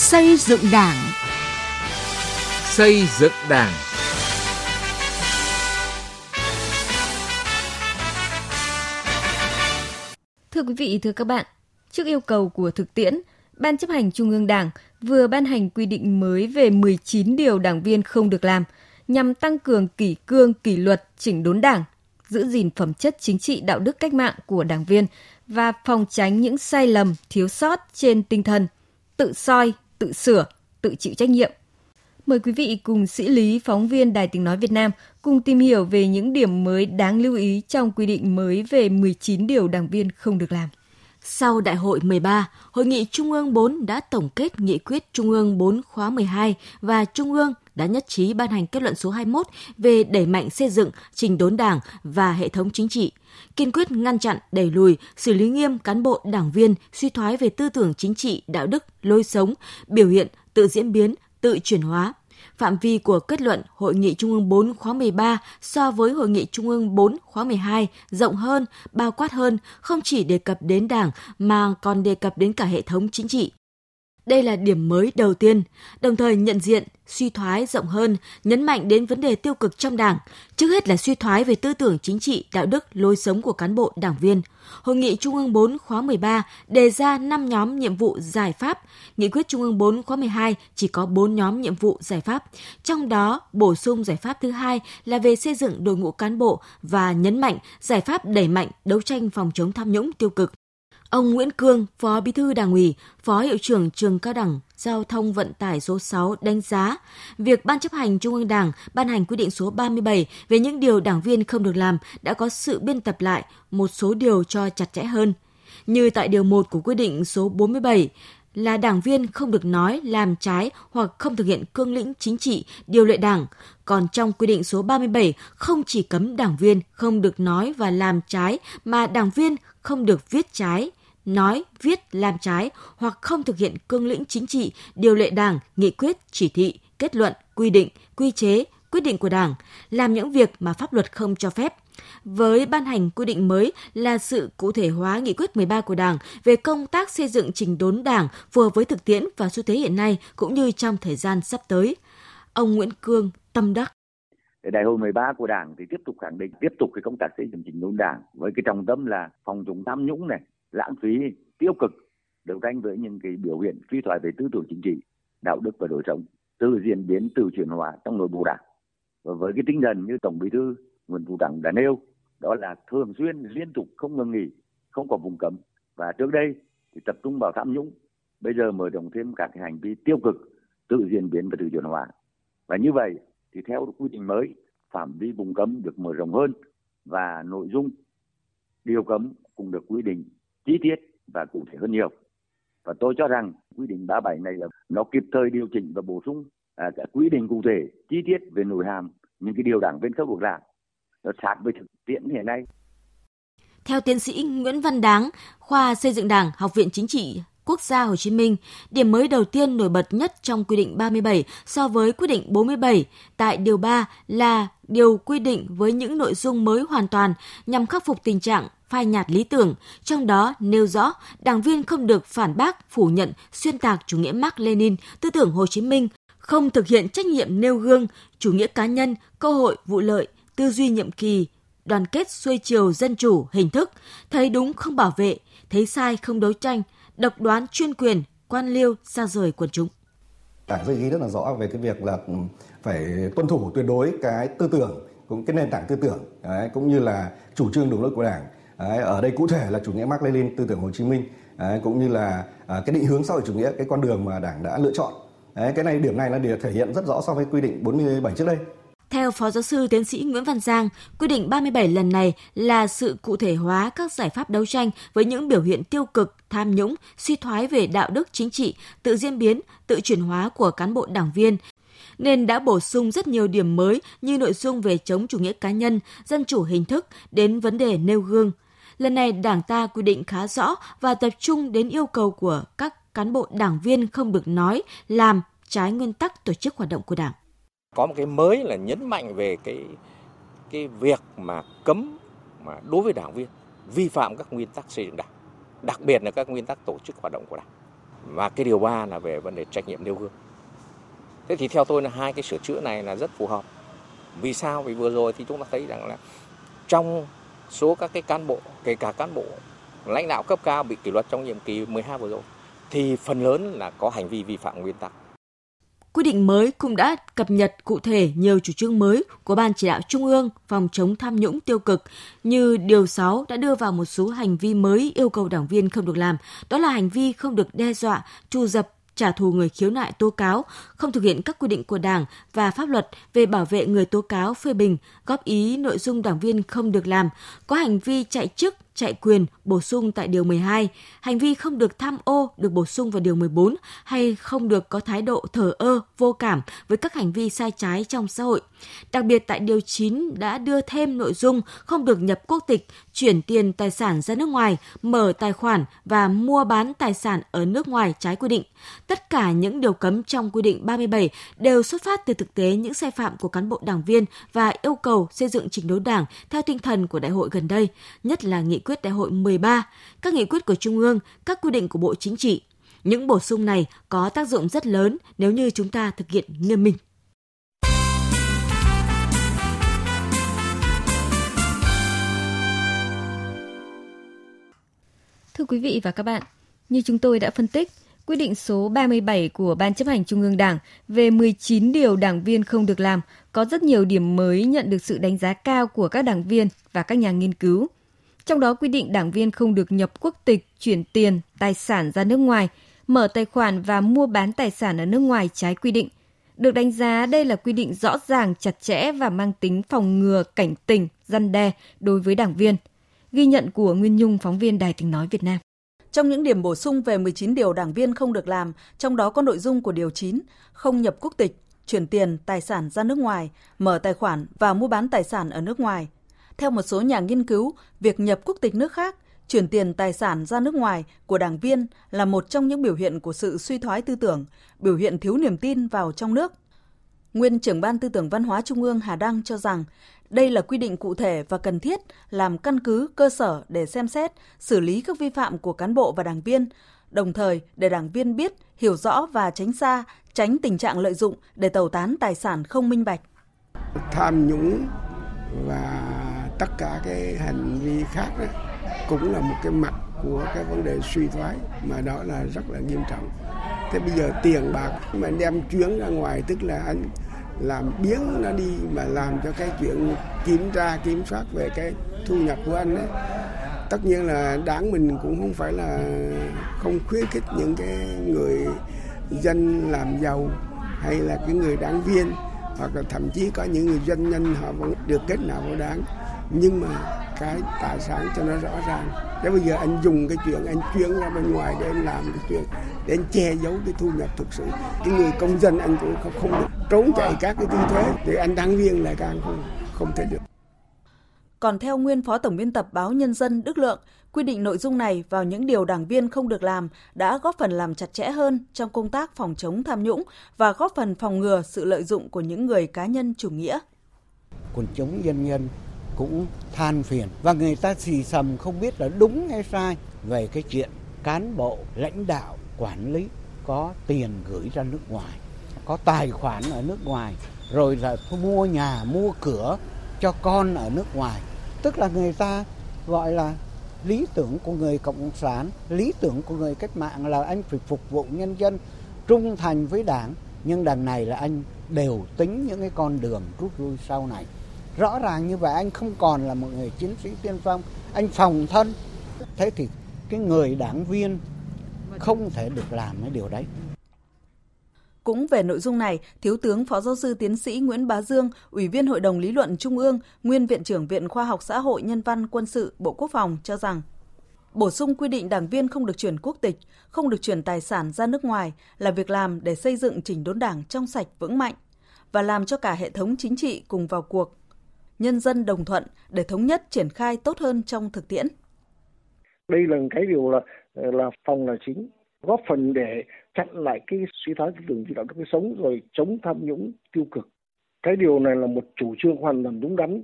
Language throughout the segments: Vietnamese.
Xây dựng Đảng. Xây dựng Đảng. Thưa quý vị, thưa các bạn, trước yêu cầu của thực tiễn, Ban chấp hành Trung ương Đảng vừa ban hành quy định mới về 19 điều đảng viên không được làm nhằm tăng cường kỷ cương, kỷ luật, chỉnh đốn đảng, giữ gìn phẩm chất chính trị đạo đức cách mạng của đảng viên và phòng tránh những sai lầm, thiếu sót trên tinh thần tự soi, tự sửa, tự chịu trách nhiệm. Mời quý vị cùng sĩ Lý, phóng viên Đài Tiếng Nói Việt Nam, cùng tìm hiểu về những điểm mới đáng lưu ý trong quy định mới về 19 điều đảng viên không được làm. Sau Đại hội 13, Hội nghị Trung ương 4 đã tổng kết nghị quyết Trung ương 4 khóa 12 và Trung ương đã nhất trí ban hành kết luận số 21 về đẩy mạnh xây dựng, trình đốn đảng và hệ thống chính trị, kiên quyết ngăn chặn, đẩy lùi, xử lý nghiêm cán bộ đảng viên suy thoái về tư tưởng chính trị, đạo đức, lối sống, biểu hiện, tự diễn biến, tự chuyển hóa, Phạm vi của kết luận Hội nghị Trung ương 4 khóa 13 so với Hội nghị Trung ương 4 khóa 12 rộng hơn, bao quát hơn, không chỉ đề cập đến Đảng mà còn đề cập đến cả hệ thống chính trị. Đây là điểm mới đầu tiên, đồng thời nhận diện suy thoái rộng hơn, nhấn mạnh đến vấn đề tiêu cực trong Đảng, trước hết là suy thoái về tư tưởng chính trị, đạo đức, lối sống của cán bộ đảng viên. Hội nghị Trung ương 4 khóa 13 đề ra 5 nhóm nhiệm vụ giải pháp, nghị quyết Trung ương 4 khóa 12 chỉ có 4 nhóm nhiệm vụ giải pháp, trong đó bổ sung giải pháp thứ hai là về xây dựng đội ngũ cán bộ và nhấn mạnh giải pháp đẩy mạnh đấu tranh phòng chống tham nhũng tiêu cực. Ông Nguyễn Cương, Phó Bí thư Đảng ủy, Phó Hiệu trưởng Trường Cao đẳng Giao thông Vận tải số 6 đánh giá việc Ban chấp hành Trung ương Đảng ban hành quy định số 37 về những điều đảng viên không được làm đã có sự biên tập lại một số điều cho chặt chẽ hơn. Như tại điều 1 của quy định số 47 là đảng viên không được nói, làm trái hoặc không thực hiện cương lĩnh chính trị, điều lệ đảng. Còn trong quy định số 37 không chỉ cấm đảng viên không được nói và làm trái mà đảng viên không được viết trái, nói, viết, làm trái hoặc không thực hiện cương lĩnh chính trị, điều lệ đảng, nghị quyết, chỉ thị, kết luận, quy định, quy chế, quyết định của đảng, làm những việc mà pháp luật không cho phép. Với ban hành quy định mới là sự cụ thể hóa nghị quyết 13 của Đảng về công tác xây dựng trình đốn Đảng phù hợp với thực tiễn và xu thế hiện nay cũng như trong thời gian sắp tới. Ông Nguyễn Cương tâm đắc đại hội 13 của đảng thì tiếp tục khẳng định tiếp tục cái công tác xây dựng chỉnh đốn đảng với cái trọng tâm là phòng chống tham nhũng này lãng phí, tiêu cực đấu tranh với những cái biểu hiện suy thoái về tư tưởng chính trị, đạo đức và đời sống từ diễn biến, từ chuyển hóa trong nội bộ đảng. Và với cái tinh thần như tổng bí thư nguyễn phú trọng đã nêu, đó là thường xuyên, liên tục, không ngừng nghỉ, không có vùng cấm. Và trước đây thì tập trung vào tham nhũng, bây giờ mở rộng thêm các cái hành vi tiêu cực, tự diễn biến và tự chuyển hóa. Và như vậy thì theo quy định mới, phạm vi vùng cấm được mở rộng hơn và nội dung điều cấm cũng được quy định chi tiết và cụ thể hơn nhiều. Và tôi cho rằng quy định 37 này là nó kịp thời điều chỉnh và bổ sung à, các quy định cụ thể chi tiết về nội hàm những cái điều đảng viên không được làm nó sát với thực tiễn hiện nay. Theo tiến sĩ Nguyễn Văn Đáng, khoa xây dựng Đảng, Học viện Chính trị Quốc gia Hồ Chí Minh, điểm mới đầu tiên nổi bật nhất trong quy định 37 so với quy định 47 tại điều 3 là điều quy định với những nội dung mới hoàn toàn nhằm khắc phục tình trạng phai nhạt lý tưởng, trong đó nêu rõ đảng viên không được phản bác, phủ nhận, xuyên tạc chủ nghĩa Mark Lenin, tư tưởng Hồ Chí Minh, không thực hiện trách nhiệm nêu gương, chủ nghĩa cá nhân, cơ hội, vụ lợi, tư duy nhiệm kỳ, đoàn kết xuôi chiều dân chủ, hình thức, thấy đúng không bảo vệ, thấy sai không đấu tranh, độc đoán chuyên quyền, quan liêu, xa rời quần chúng. Đảng sẽ ghi rất là rõ về cái việc là phải tuân thủ tuyệt đối cái tư tưởng cũng cái nền tảng tư tưởng đấy, cũng như là chủ trương đường lối của đảng đấy, ở đây cụ thể là chủ nghĩa Mark Lenin tư tưởng Hồ Chí Minh đấy, cũng như là à, cái định hướng xã hội chủ nghĩa cái con đường mà đảng đã lựa chọn. Đấy, cái này điểm này là để thể hiện rất rõ so với quy định 47 trước đây. Theo Phó Giáo sư Tiến sĩ Nguyễn Văn Giang, quy định 37 lần này là sự cụ thể hóa các giải pháp đấu tranh với những biểu hiện tiêu cực, tham nhũng, suy thoái về đạo đức chính trị, tự diễn biến, tự chuyển hóa của cán bộ đảng viên, nên đã bổ sung rất nhiều điểm mới như nội dung về chống chủ nghĩa cá nhân, dân chủ hình thức đến vấn đề nêu gương. Lần này Đảng ta quy định khá rõ và tập trung đến yêu cầu của các cán bộ đảng viên không được nói, làm trái nguyên tắc tổ chức hoạt động của Đảng. Có một cái mới là nhấn mạnh về cái cái việc mà cấm mà đối với đảng viên vi phạm các nguyên tắc xây dựng đảng, đặc biệt là các nguyên tắc tổ chức hoạt động của đảng. Và cái điều ba là về vấn đề trách nhiệm nêu gương. Thế thì theo tôi là hai cái sửa chữa này là rất phù hợp. Vì sao? Vì vừa rồi thì chúng ta thấy rằng là trong số các cái cán bộ kể cả cán bộ lãnh đạo cấp cao bị kỷ luật trong nhiệm kỳ 12 vừa rồi thì phần lớn là có hành vi vi phạm nguyên tắc. Quy định mới cũng đã cập nhật cụ thể nhiều chủ trương mới của Ban chỉ đạo Trung ương phòng chống tham nhũng tiêu cực như Điều 6 đã đưa vào một số hành vi mới yêu cầu đảng viên không được làm, đó là hành vi không được đe dọa, trù dập, trả thù người khiếu nại tố cáo, không thực hiện các quy định của Đảng và pháp luật về bảo vệ người tố cáo phê bình, góp ý nội dung đảng viên không được làm, có hành vi chạy chức, chạy quyền bổ sung tại điều 12, hành vi không được tham ô được bổ sung vào điều 14 hay không được có thái độ thờ ơ, vô cảm với các hành vi sai trái trong xã hội. Đặc biệt tại điều 9 đã đưa thêm nội dung không được nhập quốc tịch, chuyển tiền tài sản ra nước ngoài, mở tài khoản và mua bán tài sản ở nước ngoài trái quy định. Tất cả những điều cấm trong quy định 37 đều xuất phát từ thực tế những sai phạm của cán bộ đảng viên và yêu cầu xây dựng trình đốn đảng theo tinh thần của đại hội gần đây, nhất là nghị quyết Quyết đại hội 13, các nghị quyết của Trung ương, các quy định của Bộ Chính trị. Những bổ sung này có tác dụng rất lớn nếu như chúng ta thực hiện nghiêm minh. Thưa quý vị và các bạn, như chúng tôi đã phân tích, quyết định số 37 của Ban chấp hành Trung ương Đảng về 19 điều đảng viên không được làm có rất nhiều điểm mới nhận được sự đánh giá cao của các đảng viên và các nhà nghiên cứu. Trong đó quy định đảng viên không được nhập quốc tịch, chuyển tiền, tài sản ra nước ngoài, mở tài khoản và mua bán tài sản ở nước ngoài trái quy định. Được đánh giá đây là quy định rõ ràng, chặt chẽ và mang tính phòng ngừa, cảnh tỉnh, răn đe đối với đảng viên. Ghi nhận của Nguyên Nhung, phóng viên Đài tiếng nói Việt Nam. Trong những điểm bổ sung về 19 điều đảng viên không được làm, trong đó có nội dung của điều 9, không nhập quốc tịch, chuyển tiền, tài sản ra nước ngoài, mở tài khoản và mua bán tài sản ở nước ngoài. Theo một số nhà nghiên cứu, việc nhập quốc tịch nước khác, chuyển tiền tài sản ra nước ngoài của đảng viên là một trong những biểu hiện của sự suy thoái tư tưởng, biểu hiện thiếu niềm tin vào trong nước. Nguyên trưởng ban tư tưởng văn hóa Trung ương Hà Đăng cho rằng đây là quy định cụ thể và cần thiết làm căn cứ cơ sở để xem xét, xử lý các vi phạm của cán bộ và đảng viên, đồng thời để đảng viên biết, hiểu rõ và tránh xa, tránh tình trạng lợi dụng để tẩu tán tài sản không minh bạch. Tham nhũng và tất cả cái hành vi khác đó cũng là một cái mặt của cái vấn đề suy thoái, mà đó là rất là nghiêm trọng. Thế bây giờ tiền bạc mà đem chuyến ra ngoài, tức là anh làm biến nó đi mà làm cho cái chuyện kiểm tra, kiểm soát về cái thu nhập của anh ấy tất nhiên là đảng mình cũng không phải là không khuyến khích những cái người dân làm giàu hay là cái người đảng viên, hoặc là thậm chí có những người doanh nhân họ vẫn được kết nạp vào đảng nhưng mà cái tài sản cho nó rõ ràng. Nếu bây giờ anh dùng cái chuyện anh chuyến ra bên ngoài để anh làm cái chuyện để anh che giấu cái thu nhập thực sự. Cái người công dân anh cũng không, không được trốn chạy các cái thu thuế thì anh đảng viên lại càng không không thể được. Còn theo nguyên phó tổng biên tập báo Nhân dân Đức Lượng, quy định nội dung này vào những điều đảng viên không được làm đã góp phần làm chặt chẽ hơn trong công tác phòng chống tham nhũng và góp phần phòng ngừa sự lợi dụng của những người cá nhân chủ nghĩa. Quần chúng dân nhân cũng than phiền. Và người ta xì xầm không biết là đúng hay sai về cái chuyện cán bộ, lãnh đạo, quản lý có tiền gửi ra nước ngoài, có tài khoản ở nước ngoài, rồi là mua nhà, mua cửa cho con ở nước ngoài. Tức là người ta gọi là lý tưởng của người cộng sản, lý tưởng của người cách mạng là anh phải phục vụ nhân dân trung thành với đảng. Nhưng đằng này là anh đều tính những cái con đường rút lui sau này rõ ràng như vậy anh không còn là một người chiến sĩ tiên phong anh phòng thân. Thế thì cái người đảng viên không thể được làm cái điều đấy. Cũng về nội dung này, Thiếu tướng Phó Giáo sư Tiến sĩ Nguyễn Bá Dương, Ủy viên Hội đồng Lý luận Trung ương, Nguyên Viện trưởng Viện Khoa học Xã hội Nhân văn Quân sự Bộ Quốc phòng cho rằng, bổ sung quy định đảng viên không được chuyển quốc tịch, không được chuyển tài sản ra nước ngoài là việc làm để xây dựng chỉnh đốn đảng trong sạch vững mạnh và làm cho cả hệ thống chính trị cùng vào cuộc nhân dân đồng thuận để thống nhất triển khai tốt hơn trong thực tiễn. Đây là cái điều là là phòng là chính, góp phần để chặn lại cái suy thoái tư tưởng chỉ đạo đức sống rồi chống tham nhũng tiêu cực. Cái điều này là một chủ trương hoàn toàn đúng đắn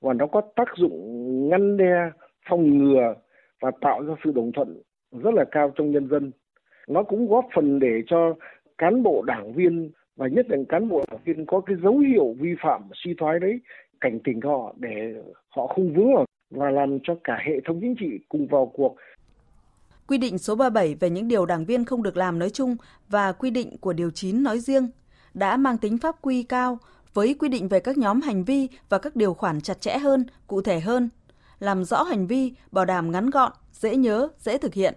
và nó có tác dụng ngăn đe, phòng ngừa và tạo ra sự đồng thuận rất là cao trong nhân dân. nó cũng góp phần để cho cán bộ đảng viên và nhất là cán bộ đảng viên có cái dấu hiệu vi phạm suy thoái đấy cảnh tỉnh họ để họ không vướng vào và làm cho cả hệ thống chính trị cùng vào cuộc. Quy định số 37 về những điều đảng viên không được làm nói chung và quy định của điều 9 nói riêng đã mang tính pháp quy cao với quy định về các nhóm hành vi và các điều khoản chặt chẽ hơn, cụ thể hơn, làm rõ hành vi, bảo đảm ngắn gọn, dễ nhớ, dễ thực hiện,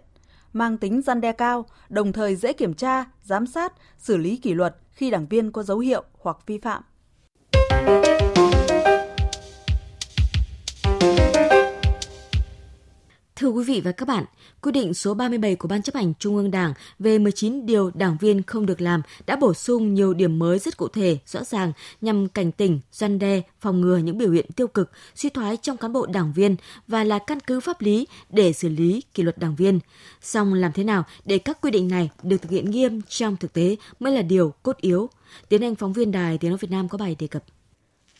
mang tính gian đe cao, đồng thời dễ kiểm tra, giám sát, xử lý kỷ luật khi đảng viên có dấu hiệu hoặc vi phạm. Thưa quý vị và các bạn, quy định số 37 của Ban chấp hành Trung ương Đảng về 19 điều đảng viên không được làm đã bổ sung nhiều điểm mới rất cụ thể, rõ ràng nhằm cảnh tỉnh, gian đe, phòng ngừa những biểu hiện tiêu cực, suy thoái trong cán bộ đảng viên và là căn cứ pháp lý để xử lý kỷ luật đảng viên. Song làm thế nào để các quy định này được thực hiện nghiêm trong thực tế mới là điều cốt yếu. Tiến Anh phóng viên Đài Tiếng nói Việt Nam có bài đề cập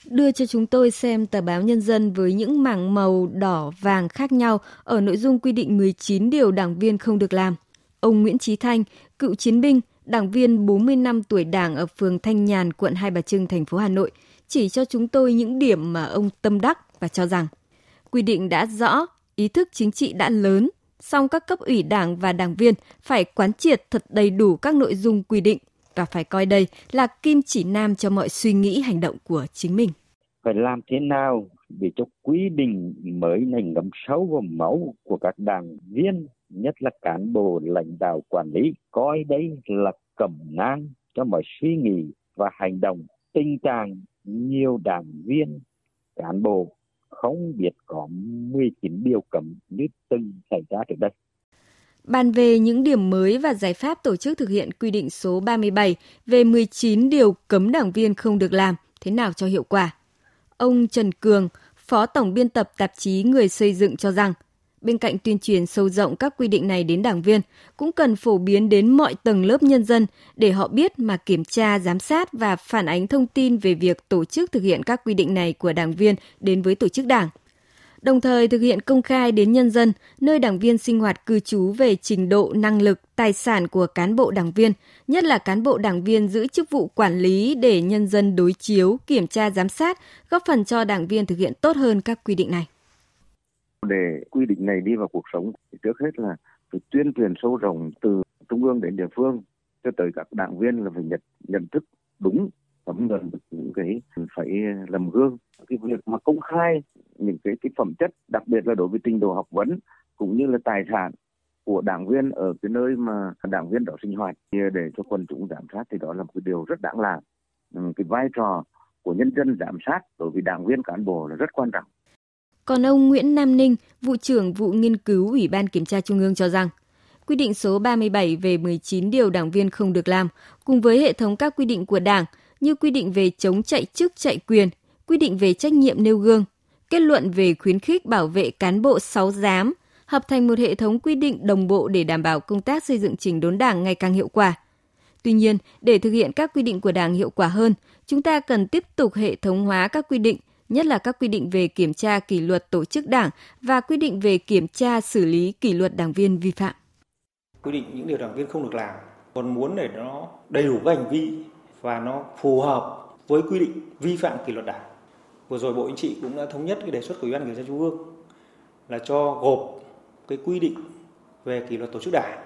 đưa cho chúng tôi xem tờ báo Nhân dân với những mảng màu đỏ, vàng khác nhau ở nội dung quy định 19 điều đảng viên không được làm. Ông Nguyễn Trí Thanh, cựu chiến binh, đảng viên 40 năm tuổi đảng ở phường Thanh Nhàn, quận Hai Bà Trưng, thành phố Hà Nội, chỉ cho chúng tôi những điểm mà ông tâm đắc và cho rằng quy định đã rõ, ý thức chính trị đã lớn, song các cấp ủy đảng và đảng viên phải quán triệt thật đầy đủ các nội dung quy định – và phải coi đây là kim chỉ nam cho mọi suy nghĩ hành động của chính mình. Phải làm thế nào để cho quy định mới này ngấm sâu vào máu của các đảng viên, nhất là cán bộ lãnh đạo quản lý, coi đây là cẩm nang cho mọi suy nghĩ và hành động. Tình trạng nhiều đảng viên, cán bộ không biết có 19 điều cấm như từng xảy ra trước đây. Bàn về những điểm mới và giải pháp tổ chức thực hiện quy định số 37 về 19 điều cấm đảng viên không được làm, thế nào cho hiệu quả. Ông Trần Cường, Phó Tổng biên tập tạp chí Người xây dựng cho rằng, bên cạnh tuyên truyền sâu rộng các quy định này đến đảng viên, cũng cần phổ biến đến mọi tầng lớp nhân dân để họ biết mà kiểm tra, giám sát và phản ánh thông tin về việc tổ chức thực hiện các quy định này của đảng viên đến với tổ chức đảng – đồng thời thực hiện công khai đến nhân dân nơi đảng viên sinh hoạt cư trú về trình độ, năng lực, tài sản của cán bộ đảng viên, nhất là cán bộ đảng viên giữ chức vụ quản lý để nhân dân đối chiếu, kiểm tra giám sát, góp phần cho đảng viên thực hiện tốt hơn các quy định này. Để quy định này đi vào cuộc sống, thì trước hết là phải tuyên truyền sâu rộng từ trung ương đến địa phương cho tới các đảng viên là phải nhận nhận thức đúng tấm gần những cái phải ờ, làm gương cái việc mà công khai những cái cái phẩm chất đặc biệt là đối với trình độ học vấn cũng như là tài sản của đảng viên ở cái nơi mà đảng viên đó sinh hoạt để cho quần chúng giám sát thì đó là một cái điều rất đáng làm ừ, cái vai trò của nhân dân giám sát đối với đảng viên cán bộ là rất quan trọng. Còn ông Nguyễn Nam Ninh, vụ trưởng vụ nghiên cứu Ủy ban Kiểm tra Trung ương cho rằng, quy định số 37 về 19 điều đảng viên không được làm, cùng với hệ thống các quy định của Đảng như quy định về chống chạy chức chạy quyền, quy định về trách nhiệm nêu gương, kết luận về khuyến khích bảo vệ cán bộ 6 giám, hợp thành một hệ thống quy định đồng bộ để đảm bảo công tác xây dựng chỉnh đốn đảng ngày càng hiệu quả. Tuy nhiên, để thực hiện các quy định của Đảng hiệu quả hơn, chúng ta cần tiếp tục hệ thống hóa các quy định, nhất là các quy định về kiểm tra kỷ luật tổ chức Đảng và quy định về kiểm tra xử lý kỷ luật đảng viên vi phạm. Quy định những điều đảng viên không được làm, còn muốn để nó đầy đủ các hành vi và nó phù hợp với quy định vi phạm kỷ luật đảng. Vừa rồi bộ chính trị cũng đã thống nhất cái đề xuất của ủy ban kiểm tra trung ương là cho gộp cái quy định về kỷ luật tổ chức đảng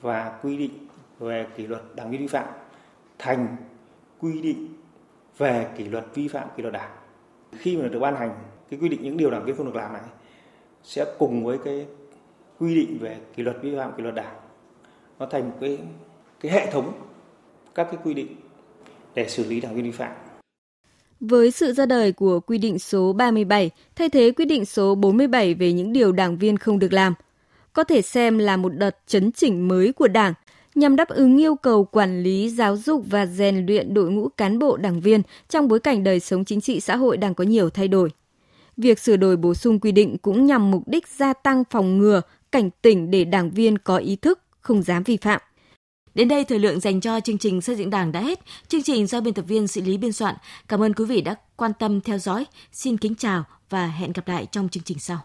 và quy định về kỷ luật đảng viên vi phạm thành quy định về kỷ luật vi phạm kỷ luật đảng. Khi mà được ban hành cái quy định những điều đảng viên không được làm này, sẽ cùng với cái quy định về kỷ luật vi phạm kỷ luật đảng, nó thành một cái cái hệ thống các cái quy định để xử lý đảng viên vi phạm với sự ra đời của quy định số 37 thay thế quy định số 47 về những điều đảng viên không được làm, có thể xem là một đợt chấn chỉnh mới của Đảng nhằm đáp ứng yêu cầu quản lý, giáo dục và rèn luyện đội ngũ cán bộ đảng viên trong bối cảnh đời sống chính trị xã hội đang có nhiều thay đổi. Việc sửa đổi bổ sung quy định cũng nhằm mục đích gia tăng phòng ngừa, cảnh tỉnh để đảng viên có ý thức, không dám vi phạm. Đến đây thời lượng dành cho chương trình xây dựng Đảng đã hết. Chương trình do biên tập viên xử Lý biên soạn. Cảm ơn quý vị đã quan tâm theo dõi. Xin kính chào và hẹn gặp lại trong chương trình sau.